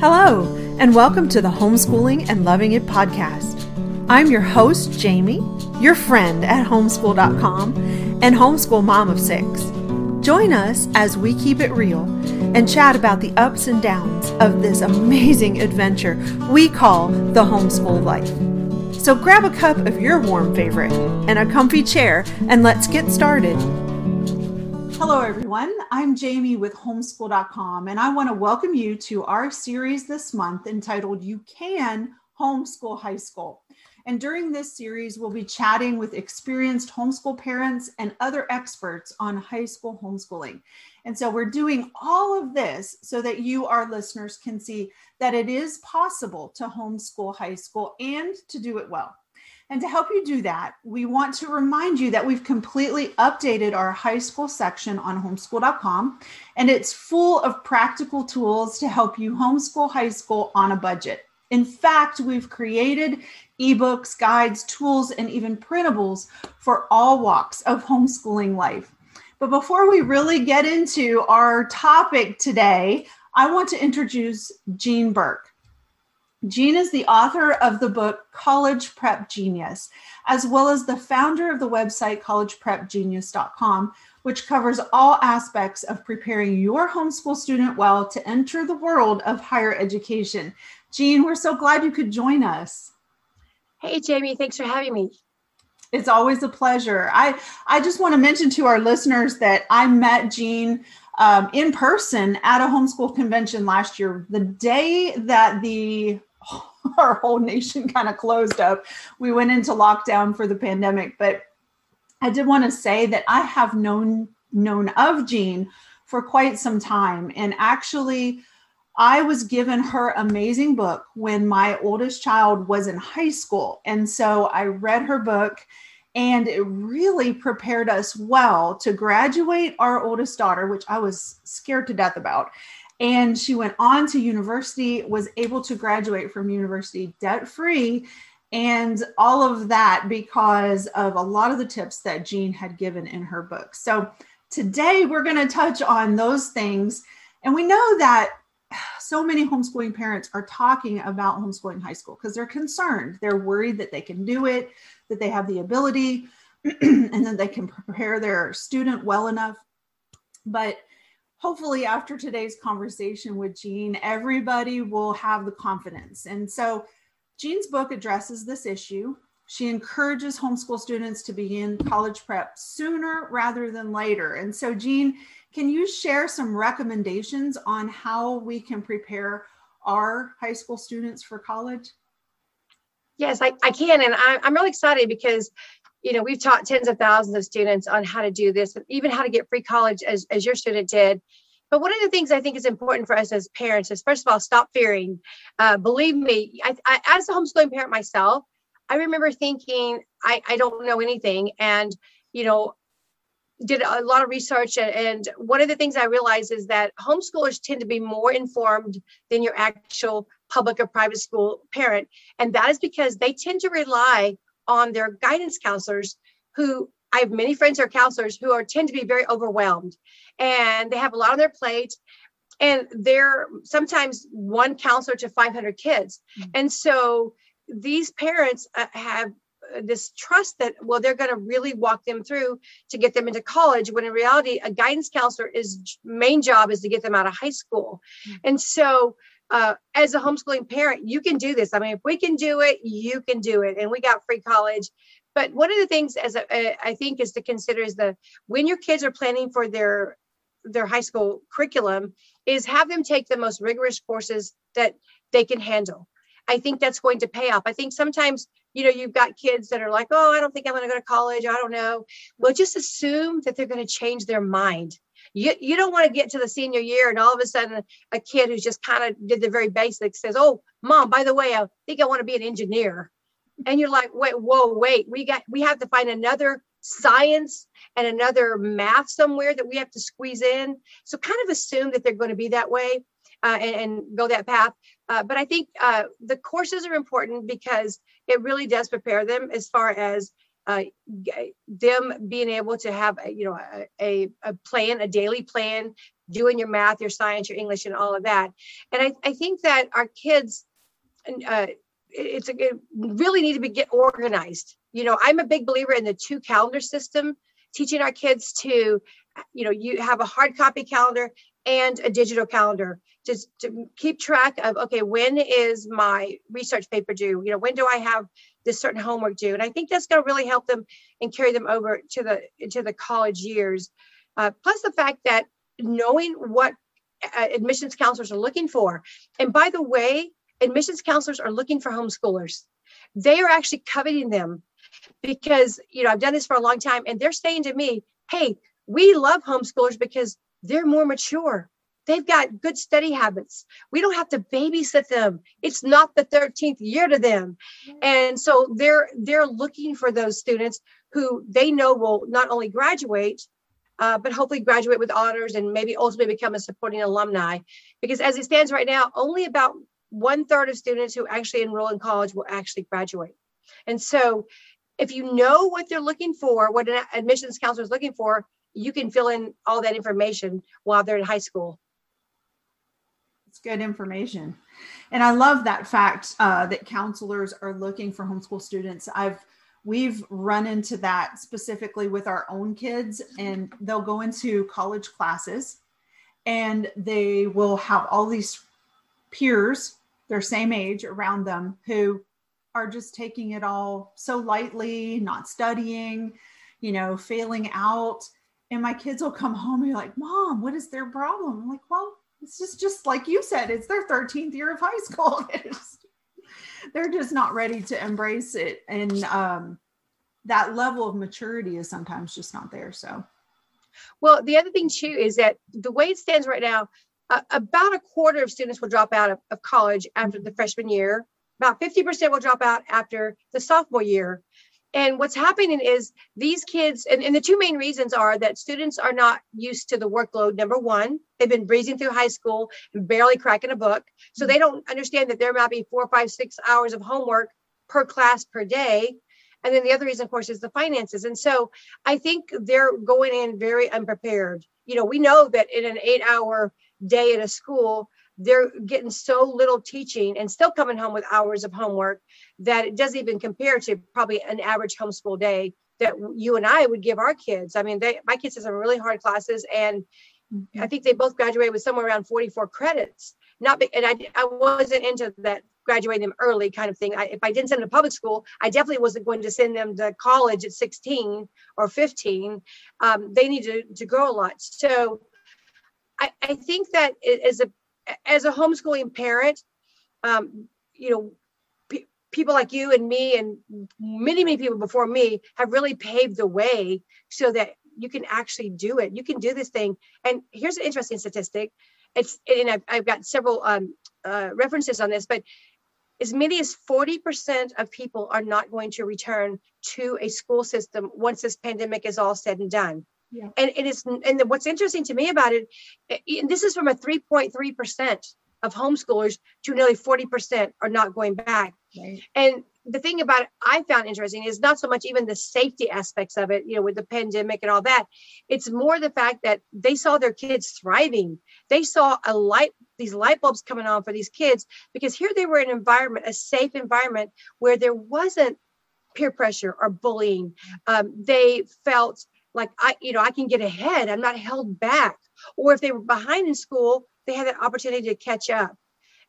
Hello, and welcome to the Homeschooling and Loving It podcast. I'm your host, Jamie, your friend at homeschool.com and homeschool mom of six. Join us as we keep it real and chat about the ups and downs of this amazing adventure we call the homeschool life. So grab a cup of your warm favorite and a comfy chair, and let's get started. Hello, everyone. I'm Jamie with homeschool.com, and I want to welcome you to our series this month entitled You Can Homeschool High School. And during this series, we'll be chatting with experienced homeschool parents and other experts on high school homeschooling. And so we're doing all of this so that you, our listeners, can see that it is possible to homeschool high school and to do it well. And to help you do that, we want to remind you that we've completely updated our high school section on homeschool.com, and it's full of practical tools to help you homeschool high school on a budget. In fact, we've created ebooks, guides, tools, and even printables for all walks of homeschooling life. But before we really get into our topic today, I want to introduce Jean Burk. Jean is the author of the book College Prep Genius, as well as the founder of the website collegeprepgenius.com, which covers all aspects of preparing your homeschool student well to enter the world of higher education. Jean, we're so glad you could join us. Hey, Jamie, thanks for having me. It's always a pleasure. I, I just want to mention to our listeners that I met Jean um, in person at a homeschool convention last year, the day that the our whole nation kind of closed up. We went into lockdown for the pandemic, but I did want to say that I have known known of Jean for quite some time and actually I was given her amazing book when my oldest child was in high school. And so I read her book and it really prepared us well to graduate our oldest daughter, which I was scared to death about and she went on to university was able to graduate from university debt free and all of that because of a lot of the tips that jean had given in her book. So today we're going to touch on those things. And we know that so many homeschooling parents are talking about homeschooling high school because they're concerned they're worried that they can do it that they have the ability and that they can prepare their student well enough. But hopefully after today's conversation with Jean, everybody will have the confidence. And so Jean's book addresses this issue. She encourages homeschool students to begin college prep sooner rather than later. And so, Jean, can you share some recommendations on how we can prepare our high school students for college? Yes, I, I can. And I, I'm really excited because you know, we've taught tens of thousands of students on how to do this, and even how to get free college as, as your student did. But one of the things I think is important for us as parents is, first of all, stop fearing. Uh, believe me, I, I, as a homeschooling parent myself, I remember thinking, I, I don't know anything. And, you know, did a lot of research. And one of the things I realized is that homeschoolers tend to be more informed than your actual public or private school parent. And that is because they tend to rely on their guidance counselors who I have many friends who are counselors who are tend to be very overwhelmed and they have a lot on their plate and they're sometimes one counselor to 500 kids. Mm-hmm. And so these parents uh, have this trust that well they're going to really walk them through to get them into college when in reality a guidance counselor is main job is to get them out of high school mm-hmm. and so uh, as a homeschooling parent, you can do this. I mean, if we can do it, you can do it. And we got free college. But one of the things, as a, I think, is to consider is the when your kids are planning for their their high school curriculum, is have them take the most rigorous courses that they can handle. I think that's going to pay off. I think sometimes, you know, you've got kids that are like, oh, I don't think I'm going to go to college. I don't know. Well, just assume that they're going to change their mind you, you don't want to get to the senior year and all of a sudden a kid who's just kind of did the very basics says, Oh, mom, by the way, I think I want to be an engineer. And you're like, wait, whoa, wait, we got we have to find another science and another math somewhere that we have to squeeze in. So kind of assume that they're going to be that way uh, and, and, go that path. Uh, but I think uh, the courses are important because it really does prepare them as far as uh, them being able to have a, you know a, a, plan a daily plan doing your math, your science, your English, and all of that. And I, I think that our kids, uh, it's a, it really need to be get organized. You know, I'm a big believer in the two calendar system, teaching our kids to, you know, you have a hard copy calendar and a digital calendar just to keep track of okay when is my research paper due? You know when do i have this certain homework due? And i think that's going to really help them and carry them over to the to the college years. Uh, plus the fact that knowing what uh, admissions counselors are looking for and by the way admissions counselors are looking for homeschoolers. They are actually coveting them because you know i've done this for a long time and they're saying to me hey we love homeschoolers because they're more mature. They've got good study habits. We don't have to babysit them. It's not the 13th year to them. And so they're they're looking for those students who they know will not only graduate uh, but hopefully graduate with honors and maybe ultimately become a supporting alumni. Because as it stands right now only about one third of students who actually enroll in college will actually graduate. And so if you know what they're looking for what an admissions counselor is looking for you can fill in all that information while they're in high school it's good information. And I love that fact uh, that counselors are looking for homeschool students. I've we've run into that specifically with our own kids and they'll go into college classes and they will have all these peers their same age around them who are just taking it all so lightly not studying you know failing out and my kids will come home and be like mom what is their problem? I'm like well it's just just like you said it's their 13th year of high school. They're just not ready to embrace it and um, that level of maturity is sometimes just not there so. Well the other thing too is that the way it stands right now uh, about a quarter of students will drop out of, of college after the freshman year. About 50% will drop out after the sophomore year and what's happening is these kids, and, and, the two main reasons are that students are not used to the workload. Number one, they've been breezing through high school and barely cracking a book. So they don't understand that there might be four, five, six hours of homework per class per day. And then the other reason, of course, is the finances. And so I think they're going in very unprepared. You know, we know that in an eight hour day at a school, they're getting so little teaching and still coming home with hours of homework that it doesn't even compare to probably an average homeschool day that you and I would give our kids. I mean, they my kids have some really hard classes, and I think they both graduated with somewhere around 44 credits. Not and I I wasn't into that graduating them early kind of thing. I, if I didn't send them to public school, I definitely wasn't going to send them to college at 16 or 15. Um, they need to, to grow a lot. So I, I think that as a as a homeschooling parent, um, you know, p- people like you and me and many, many people before me have really paved the way so that you can actually do it. You can do this thing. And here's an interesting statistic. It's and I've, I've got several um, uh, references on this, but as many as 40% of people are not going to return to a school system once this pandemic is all said and done. Yeah. And it is, and what's interesting to me about it, eh, eh, and this is from a 3.3% of homeschoolers to nearly 40% are not going back. Right. And the thing about it I found interesting is not so much even the safety aspects of it, you know, with the pandemic and all that. It's more the fact that they saw their kids thriving. They saw a light, these light bulbs coming on for these kids because here they were in an environment, a safe environment where there wasn't peer pressure or bullying. Mm. Um, they felt like I, you know, I can get ahead. I'm not held back. Or if they were behind in school, they had that opportunity to catch up.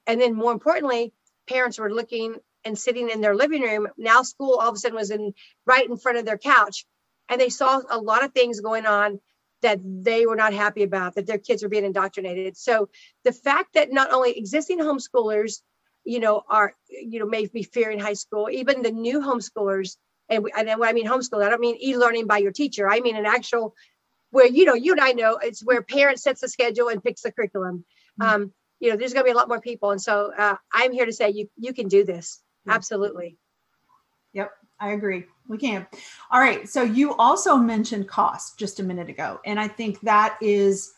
And then more importantly, parents were looking and sitting in their living room. Now school all of a sudden was in right in front of their couch. And they saw a lot of things going on that they were not happy about, that their kids were being indoctrinated. So the fact that not only existing homeschoolers, you know, are, you know, may be fearing high school, even the new homeschoolers and, and then when I mean homeschool, I don't mean e-learning by your teacher. I mean an actual where you know you and I know it's where parents sets the schedule and picks the curriculum. Mm-hmm. Um, you know, there's going to be a lot more people, and so uh, I'm here to say you you can do this mm-hmm. absolutely. Yep, I agree. We can. All right. So you also mentioned cost just a minute ago, and I think that is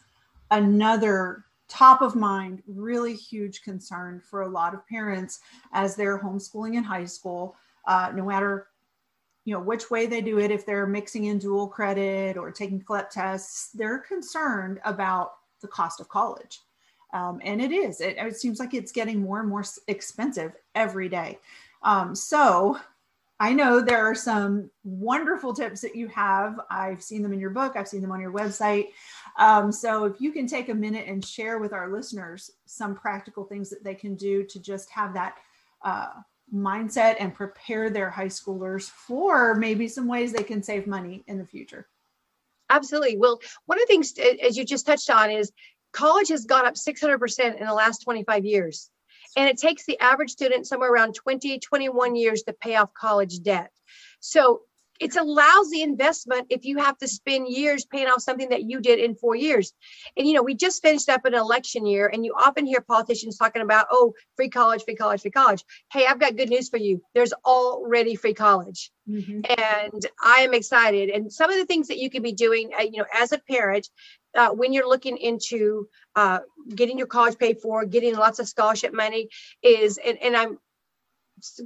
another top of mind, really huge concern for a lot of parents as they're homeschooling in high school. Uh, no matter you know which way they do it if they're mixing in dual credit or taking CLEP tests they're concerned about the cost of college. Um, and it is, it, it, seems like it's getting more and more expensive every day. Um, so I know there are some wonderful tips that you have. I've seen them in your book, I've seen them on your website. Um, so if you can take a minute and share with our listeners some practical things that they can do to just have that uh, mindset and prepare their high schoolers for maybe some ways they can save money in the future. Absolutely. Well, one of the things, as you just touched on, is college has gone up 600% in the last 25 years. And it takes the average student somewhere around 20, 21 years to pay off college debt. So it's a lousy investment if you have to spend years paying off something that you did in four years. And you know, we just finished up an election year, and you often hear politicians talking about, oh, free college, free college, free college. Hey, I've got good news for you. There's already free college. Mm-hmm. And I am excited. And some of the things that you can be doing, uh, you know, as a parent, uh, when you're looking into uh, getting your college paid for, getting lots of scholarship money, is and, and I'm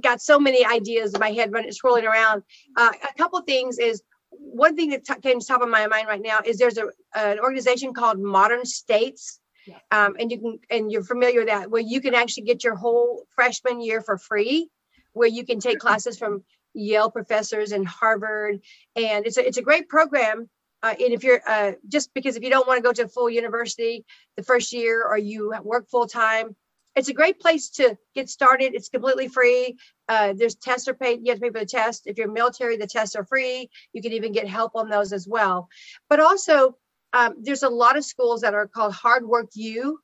got so many ideas in my head running swirling around. Uh, a couple things is one thing that t- came to top of my mind right now is there's a an organization called Modern States. Yeah. Um, and you can and you're familiar with that where you can actually get your whole freshman year for free where you can take classes from Yale professors and Harvard and it's a, it's a great program uh, and if you're uh, just because if you don't want to go to a full university the first year or you work full time it's a great place to get started. It's completely free. Uh, there's tests are paid. You have to pay for the test. If you're military, the tests are free. You can even get help on those as well. But also, um, there's a lot of schools that are called Hard Work U,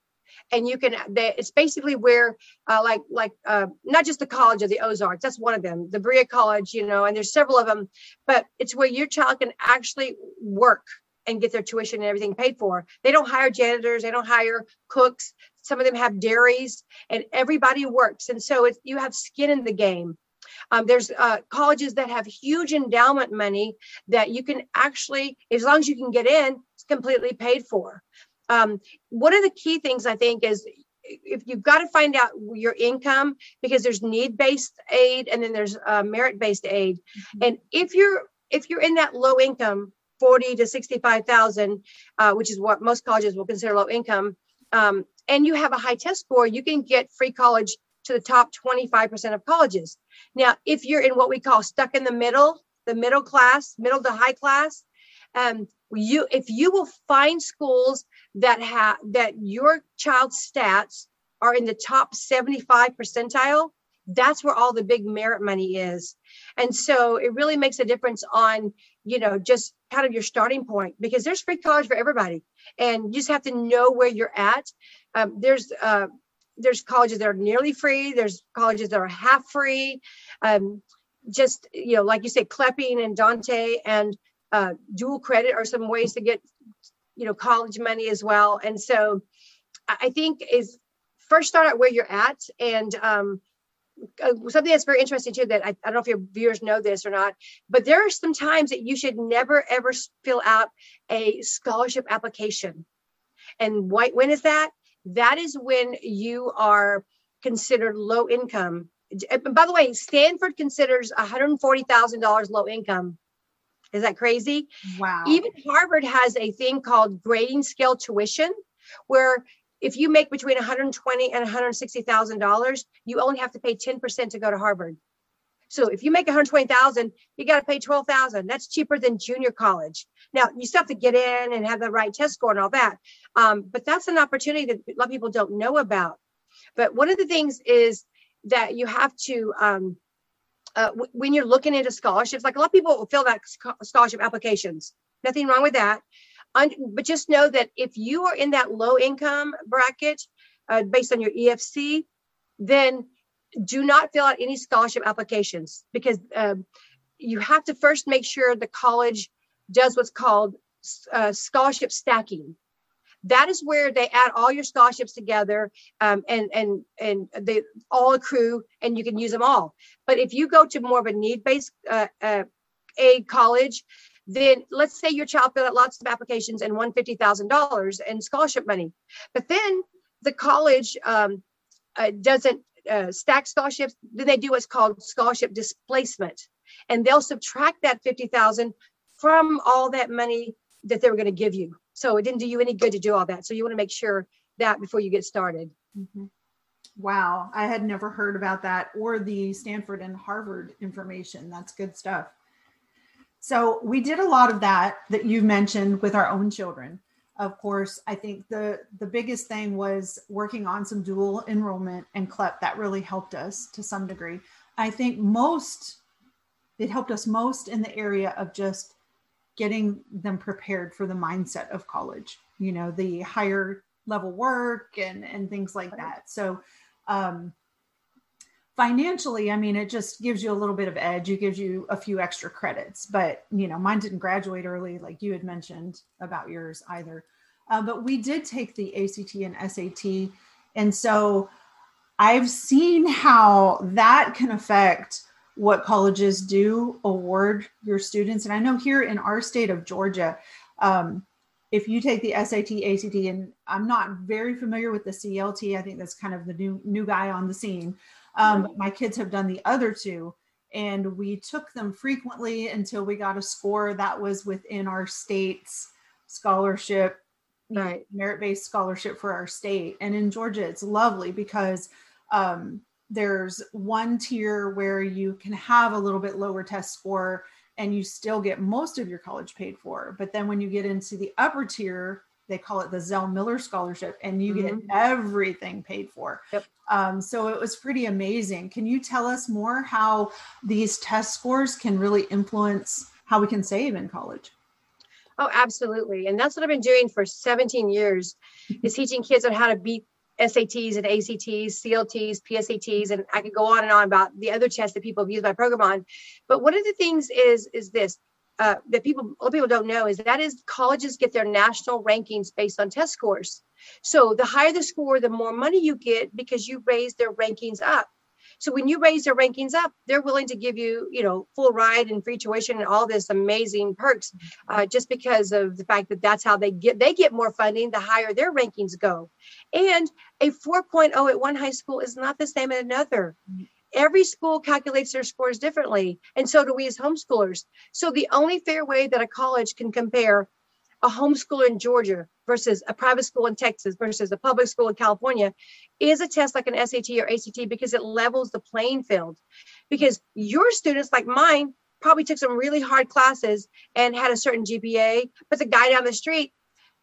and you can. They, it's basically where, uh, like, like uh, not just the College of the Ozarks. That's one of them. The Berea College, you know, and there's several of them. But it's where your child can actually work and get their tuition and everything paid for. They don't hire janitors, they don't hire cooks. Some of them have dairies, and everybody works. And so it's, you have skin in the game. Um, there's uh, colleges that have huge endowment money that you can actually, as long as you can get in, it's completely paid for. Um, one of the key things I think is if you've got to find out your income because there's need-based aid and then there's uh, merit-based aid, mm-hmm. and if you're if you're in that low income 40 to 65,000, uh, which is what most colleges will consider low income, um, and you have a high test score, you can get free college to the top 25% of colleges. Now, if you're in what we call stuck in the middle, the middle class, middle to high class, um, you if you will find schools that have that your child's stats are in the top 75 percentile, that's where all the big merit money is. And so it really makes a difference on, you know, just kind of your starting point because there's free college for everybody. And you just have to know where you're at. Um, there's uh, there's colleges that are nearly free. There's colleges that are half free. Um, just you know, like you say, CLEPing and Dante and uh, dual credit are some ways to get you know college money as well. And so I think is first start out where you're at and um, Uh, something that's very interesting too that I, I, don't know if your viewers know this or not but there are some times that you should never ever fill out a scholarship application. And why, when is that? That is when you are considered low income. And by the way stanford considers $140000 low income. Is that crazy? Wow. Even harvard has a thing called grading scale tuition where if you make between 120 and 160,000 dollars, you only have to pay 10% to go to Harvard. So if you make 120,000, you got to pay 12,000. That's cheaper than junior college. Now you still have to get in and have the right test score and all that. Um, but that's an opportunity that a lot of people don't know about. But one of the things is that you have to, um, uh, w- when you're looking into scholarships, like a lot of people fill out scholarship applications. Nothing wrong with that but just know that if you are in that low income bracket uh, based on your EFC, then do not fill out any scholarship applications because um, you have to first make sure the college does what's called uh, scholarship stacking. That is where they add all your scholarships together um, and and and they all accrue and you can use them all. But if you go to more of a need-based uh, uh, aid college, then let's say your child filled out lots of applications and won $50,000 in scholarship money. But then the college um, uh, doesn't uh, stack scholarships, then they do what's called scholarship displacement. And they'll subtract that 50,000 from all that money that they were going to give you. So it didn't do you any good to do all that. So you want to make sure that before you get started. Mm-hmm. Wow, I had never heard about that or the Stanford and Harvard information. That's good stuff. So we did a lot of that that you mentioned with our own children. Of course, I think the the biggest thing was working on some dual enrollment and CLEP that really helped us to some degree. I think most it helped us most in the area of just getting them prepared for the mindset of college. You know, the higher level work and and things like that. So um financially i mean it just gives you a little bit of edge. It gives you a few extra credits but you know mine didn't graduate early like you had mentioned about yours either. Uh, but we did take the act and sat and so i've seen how that can affect what colleges do award your students. And i know here in our state of georgia um, if you take the SAT, ACT, and I'm not very familiar with the CLT, I think that's kind of the new new guy on the scene. Um, my kids have done the other two, and we took them frequently until we got a score that was within our state's scholarship, right. merit based scholarship for our state. And in Georgia, it's lovely because um, there's one tier where you can have a little bit lower test score and you still get most of your college paid for. But then when you get into the upper tier, they call it the Zell Miller Scholarship, and you mm-hmm. get everything paid for. Yep. Um, so it was pretty amazing. Can you tell us more how these test scores can really influence how we can save in college? Oh, absolutely. And that's what I've been doing for 17 years is teaching kids on how to beat SATs and ACTs, CLTs, PSATs, and I could go on and on about the other tests that people have used my program on. But one of the things is is this uh, that people a lot of people don't know is that is colleges get their national rankings based on test scores. So the higher the score, the more money you get because you raise their rankings up. So when you raise their rankings up, they're willing to give you, you know, full ride and free tuition and all this amazing perks, uh, just because of the fact that that's how they get they get more funding the higher their rankings go. And a 4.0 at one high school is not the same at another every school calculates their scores differently and so do we as homeschoolers. So the only fair way that a college can compare a homeschooler in georgia versus a private school in texas versus a public school in california is a test like an sat or act because it levels the playing field. Because your students like mine probably took some really hard classes and had a certain gpa but the guy down the street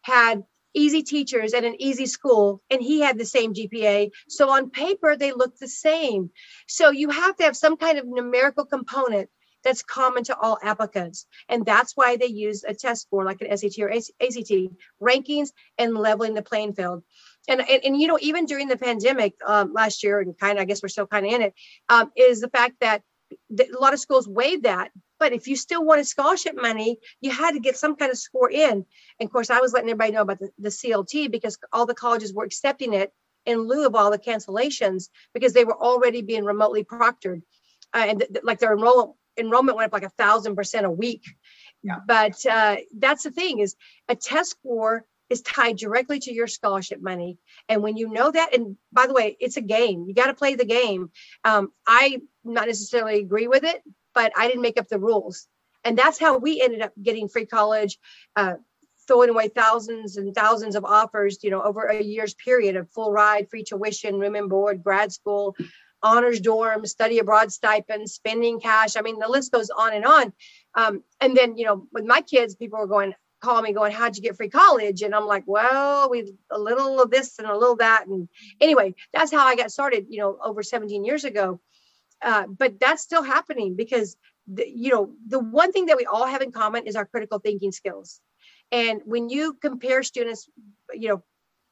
had easy teachers at an easy school and he had the same GPA. So on paper, they look the same. So you have to have some kind of numerical component that's common to all applicants. And that's why they use a test score like an SAT or ACT, rankings and leveling the playing field. And, and, and you know, even during the pandemic um, last year, and kind of, I guess we're still kind of in it, um, is the fact that a lot of schools waived that but if you still wanted scholarship money, you had to get some kind of score in. And of course, I was letting everybody know about the, the CLT because all the colleges were accepting it in lieu of all the cancellations because they were already being remotely proctored. Uh, and th- like their enrollment enrollment went up like a thousand percent a week. Yeah. But uh, that's the thing is a test score is tied directly to your scholarship money. And when you know that, and by the way, it's a game. You got to play the game. Um, I not necessarily agree with it, but I didn't make up the rules. And that's how we ended up getting free college, uh, throwing away thousands and thousands of offers, you know, over a year's period of full ride, free tuition, room and board, grad school, honors dorm, study abroad stipend, spending cash. I mean, the list goes on and on. Um, and then, you know, with my kids, people were going, calling me going, how'd you get free college? And I'm like, well, we a little of this and a little that. And anyway, that's how I got started, you know, over 17 years ago. Uh, but that's still happening because the, you know the one thing that we all have in common is our critical thinking skills. And when you compare students you know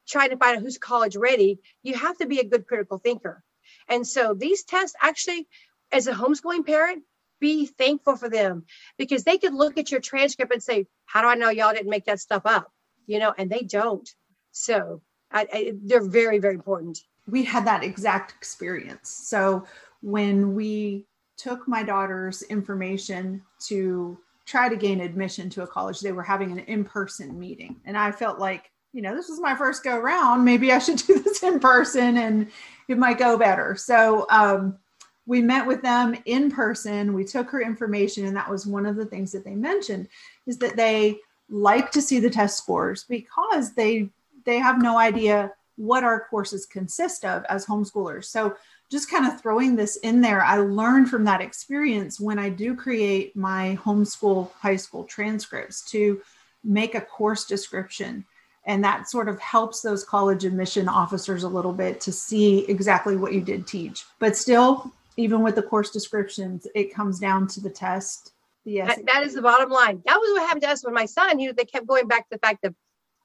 trying to find out who's college ready you have to be a good critical thinker. And so these tests actually as a homeschooling parent be thankful for them because they could look at your transcript and say how do i know y'all didn't make that stuff up? You know and they don't. So I, I, they're very very important. We had that exact experience. So when we took my daughter's information to try to gain admission to a college, they were having an in person meeting. And I felt like, you know, this was my first go round. Maybe I should do this in person and it might go better. So um, we met with them in person. We took her information, and that was one of the things that they mentioned is that they like to see the test scores because they they have no idea what our courses consist of as homeschoolers. So just kind of throwing this in there, I learned from that experience when I do create my homeschool high school transcripts to make a course description. And that sort of helps those college admission officers a little bit to see exactly what you did teach. But still, even with the course descriptions, it comes down to the test. The that, that is the bottom line. That was what happened to us when my son, you know, they kept going back to the fact that,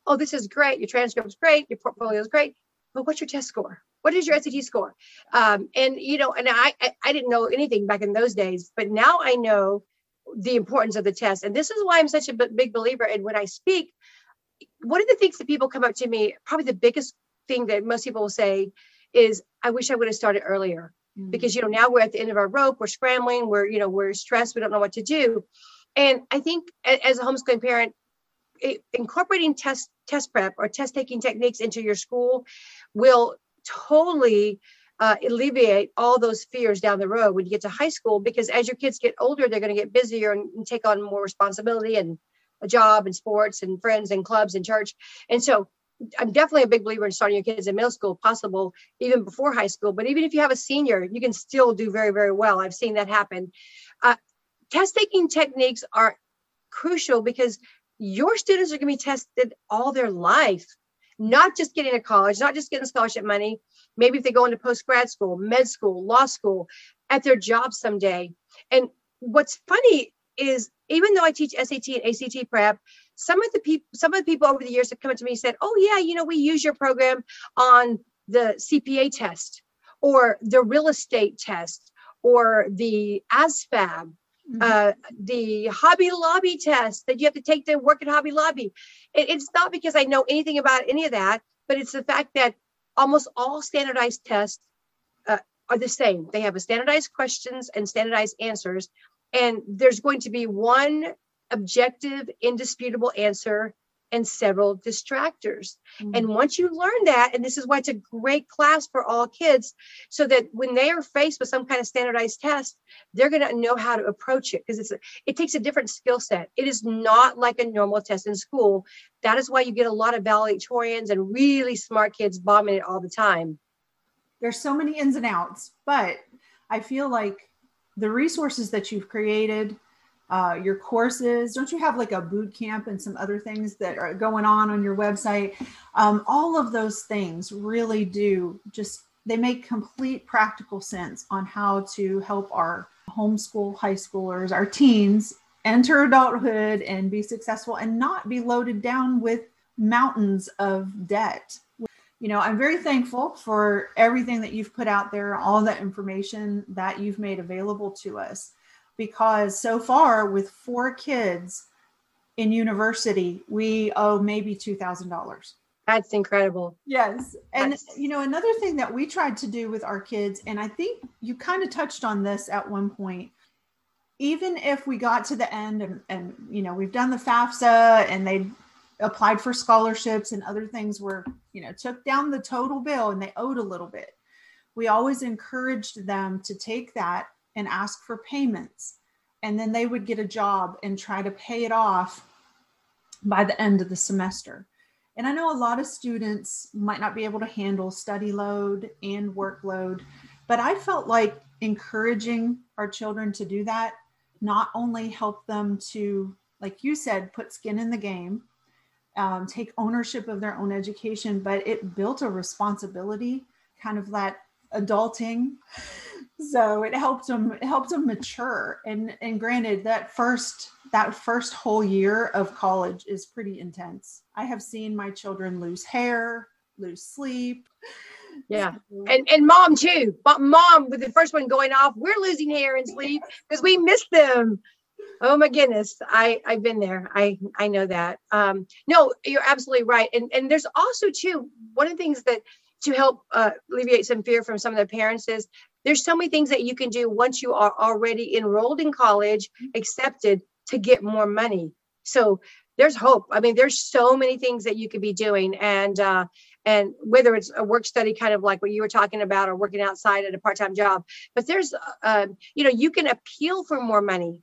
oh, this is great. Your transcript is great. Your portfolio is great. But what's your test score? What is your SAT score? Um, and you know, and I, I I didn't know anything back in those days, but now I know the importance of the test. And this is why I'm such a big believer. And when I speak, one of the things that people come up to me, probably the biggest thing that most people will say is, I wish I would have started earlier. Mm-hmm. Because you know, now we're at the end of our rope, we're scrambling, we're, you know, we're stressed, we don't know what to do. And I think as a homeschooling parent, incorporating test test prep or test taking techniques into your school will totally uh, alleviate all those fears down the road when you get to high school because as your kids get older they're going to get busier and, and, take on more responsibility and a job and sports and friends and clubs and church. And so i'm definitely a big believer in starting your kids in middle school possible even before high school. But even if you have a senior you can still do very very well. I've seen that happen. Uh, test taking techniques are crucial because your students are going to be tested all their life not just getting to college, not just getting scholarship money, maybe if they go into post grad school, med school, law school, at their job someday. And what's funny is even though I teach SAT and ACT prep, some of the people, some of the people over the years have come up to me and said, "Oh yeah, you know, we use your program on the CPA test, or the real estate test, or the Mm-hmm. Uh, the Hobby Lobby test that you have to take to work at Hobby Lobby. It, it's not because I know anything about any of that, but it's the fact that almost all standardized tests uh, are the same. They have a standardized questions and standardized answers, and there's going to be one objective, indisputable answer and several distractors. Mm-hmm. And once you learn that, and this is why it's a great class for all kids, so that when they are faced with some kind of standardized test, they're going to know how to approach it because it's a, it takes a different skill set. It is not like a normal test in school. That is why you get a lot of valedictorians and really smart kids bombing it all the time. There's so many ins and outs, but I feel like the resources that you've created uh, your courses. Don't you have like a boot camp and some other things that are going on on your website? Um, all of those things really do just they make complete practical sense on how to help our homeschool high schoolers our teens enter adulthood and be successful and not be loaded down with mountains of debt. You know i'm very thankful for everything that you've put out there all that information that you've made available to us because so far with four kids in university, we owe maybe $2,000. That's incredible. Yes. And, That's... you know, another thing that we tried to do with our kids, and I think you kind of touched on this at one point, even if we got to the end and, and you know, we've done the FAFSA and they applied for scholarships and other things were, you know, took down the total bill and they owed a little bit. We always encouraged them to take that and ask for payments. And then they would get a job and try to pay it off by the end of the semester. And I know a lot of students might not be able to handle study load and workload, but I felt like encouraging our children to do that not only helped them to, like you said, put skin in the game, um, take ownership of their own education, but it built a responsibility, kind of that adulting. So it helped them it helped them mature. And and granted that first that first whole year of college is pretty intense. I have seen my children lose hair lose sleep. Yeah. And and mom too. But mom with the first one going off we're losing hair and sleep because we miss them. Oh my goodness. I i've been there. I i know that. Um no you're absolutely right. And and there's also too one of the things that to help uh, alleviate some fear from some of the parents is there's so many things that you can do once you are already enrolled in college, accepted to get more money. So there's hope. I mean, there's so many things that you could be doing, and uh, and whether it's a work study, kind of like what you were talking about, or working outside at a part-time job, but there's, uh, you know, you can appeal for more money,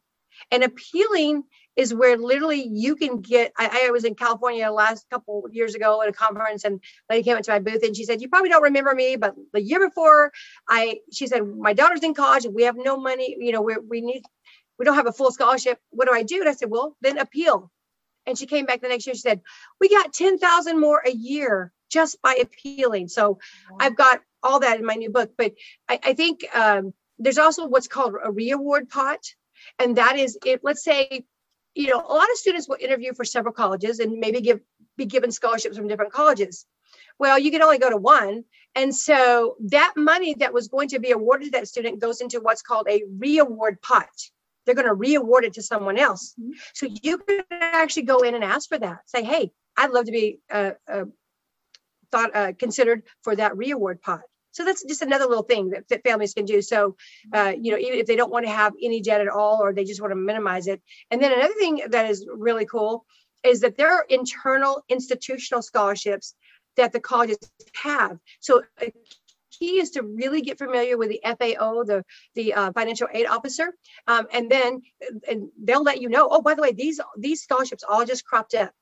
and appealing is where literally you can get. I, I was in California last couple years ago at a conference, and lady came up to my booth and she said, "You probably don't remember me, but the year before, I," she said, "My daughter's in college and we have no money. You know, we we need, we don't have a full scholarship. What do I do?" And I said, "Well, then appeal." And she came back the next year. She said, "We got ten thousand more a year just by appealing." So wow. I've got all that in my new book. But I, I think um, there's also what's called a reaward pot, and that is it. Let's say you know, a lot of students will interview for several colleges and maybe give be given scholarships from different colleges. Well, you can only go to one. And so that money that was going to be awarded to that student goes into what's called a reaward pot. They're going to reaward it to someone else. Mm-hmm. So you can actually go in and ask for that. Say, hey, I'd love to be uh, uh, thought uh, considered for that reaward pot. So that's just another little thing that, that families can do. So, uh, you know, even if they don't want to have any debt at all, or they just want to minimize it. And then another thing that is really cool is that there are internal institutional scholarships that the colleges have. So a key is to really get familiar with the FAO, the the uh, financial aid officer, um, and then and they'll let you know. Oh, by the way, these these scholarships all just cropped up,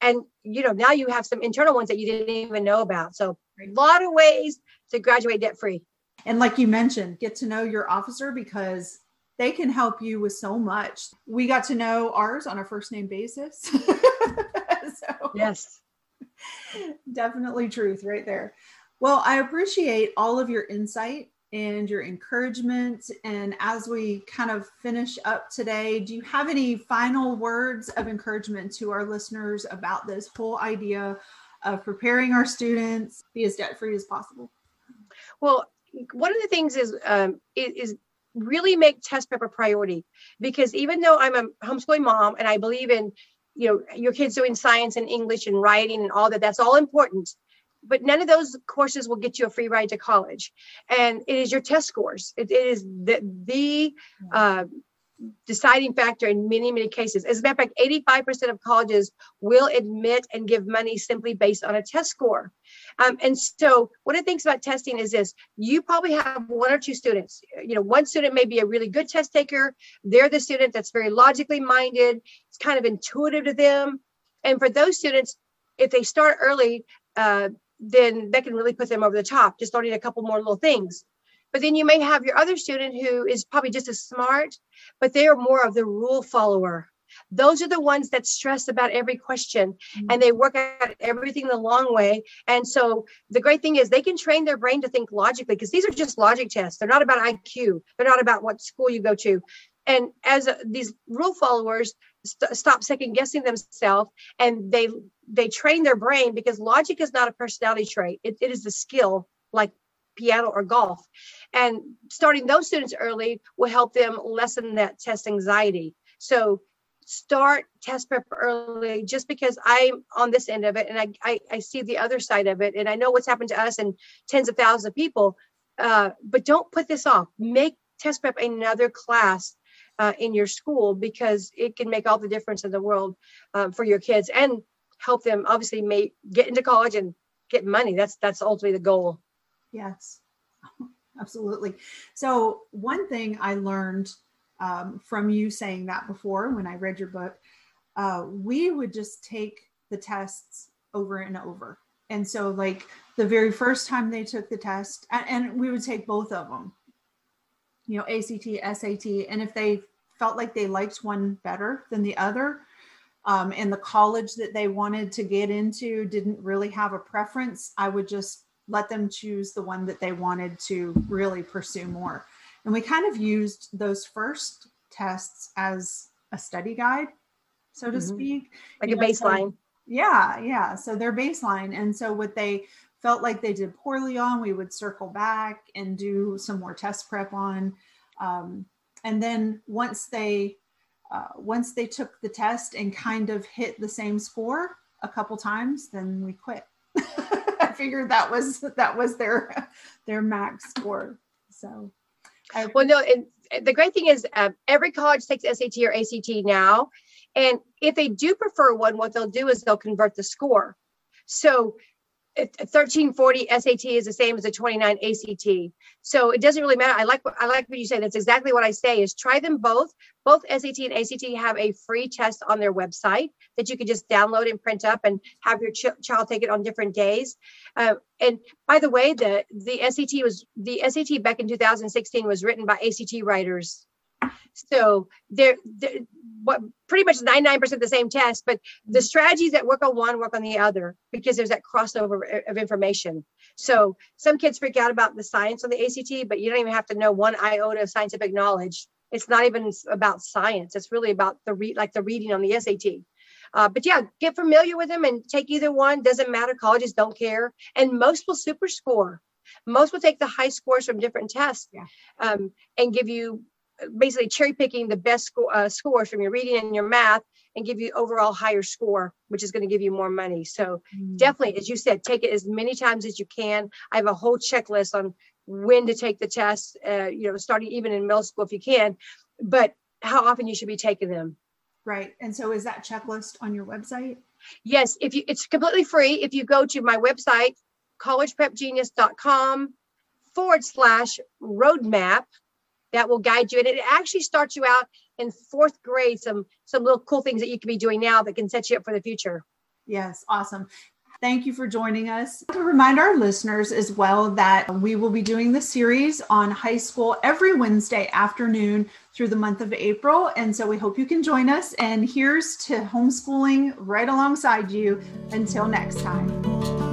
and you know now you have some internal ones that you didn't even know about. So a lot of ways to graduate debt free. And like you mentioned, get to know your officer because they can help you with so much. We got to know ours on a first name basis. so, yes. Definitely truth right there. Well, I appreciate all of your insight and your encouragement. And as we kind of finish up today, do you have any final words of encouragement to our listeners about this whole idea of preparing our students be as debt free as possible? Well, one of the things is um, is really make test prep a priority because even though I'm a homeschooling mom and I believe in you know your kids doing science and English and writing and all that, that's all important. But none of those courses will get you a free ride to college, and it is your test scores. it, it is the the uh, deciding factor in many, many cases. As a matter of fact, 85% of colleges will admit and give money simply based on a test score. Um, and so, one of the things about testing is this you probably have one or two students. You know, one student may be a really good test taker, they're the student that's very logically minded, it's kind of intuitive to them. And for those students, if they start early, uh, then that can really put them over the top, just learning a couple more little things. But then you may have your other student who is probably just as smart, but they are more of the rule follower. Those are the ones that stress about every question mm-hmm. and they work out everything the long way. And so the great thing is they can train their brain to think logically because these are just logic tests. They're not about IQ, they're not about what school you go to. And as uh, these rule followers st- stop second guessing themselves and they they train their brain because logic is not a personality trait, it, it is a skill like piano or golf. And starting those students early will help them lessen that test anxiety. So start test prep early just because I'm on this end of it and I, I, I see the other side of it and I know what's happened to us and tens of thousands of people. Uh, but don't put this off. Make test prep another class uh, in your school because it can make all the difference in the world um, for your kids and help them obviously may get into college and get money. That's that's ultimately the goal. Yes, absolutely. So, one thing I learned um, from you saying that before when I read your book, uh, we would just take the tests over and over. And so, like the very first time they took the test, and, and we would take both of them, you know, ACT, SAT. And if they felt like they liked one better than the other, um, and the college that they wanted to get into didn't really have a preference, I would just let them choose the one that they wanted to really pursue more. And we kind of used those first tests as a study guide, so to mm-hmm. speak. Like you a know, baseline. So, yeah, yeah. So their baseline. And so what they felt like they did poorly on, we would circle back and do some more test prep on. Um, and then once they uh, once they took the test and kind of hit the same score a couple times, then we quit. I figured that was that was their their max score. So, well, no, and the great thing is uh, every college takes SAT or ACT now, and if they do prefer one, what they'll do is they'll convert the score. So 1340 SAT is the same as a 29 ACT. So it doesn't really matter. I like I like what you say. That's exactly what I say is try them both. Both SAT and ACT have a free test on their website that you can just download and print up and have your ch- child take it on different days. Uh, and by the way, the the SAT was the SAT back in 2016 was written by ACT writers so they're, they're what pretty much 99% the same test, but the mm-hmm. strategies that work on one work on the other because there's that crossover of information. So some kids freak out about the science on the ACT, but you don't even have to know one iota of scientific knowledge. It's not even about science. It's really about the read, like the reading on the SAT. Uh, but yeah, get familiar with them and take either one. Doesn't matter. Colleges don't care, and most will super score. Most will take the high scores from different tests yeah. um, and give you basically cherry picking the best sco- uh, scores from your reading and your math and give you overall higher score which is going to give you more money. So mm. definitely as you said take it as many times as you can. I have a whole checklist on when to take the test uh, you know starting even in middle school if you can but how often you should be taking them. Right. And so is that checklist on your website? Yes if you it's completely free. If you go to my website collegeprepgenius.com forward slash roadmap that will guide you. And it actually starts you out in fourth grade, some some little cool things that you can be doing now that can set you up for the future. Yes, awesome. Thank you for joining us. To remind our listeners as well that we will be doing the series on high school every Wednesday afternoon through the month of April. And so we hope you can join us. And here's to homeschooling right alongside you. Until next time.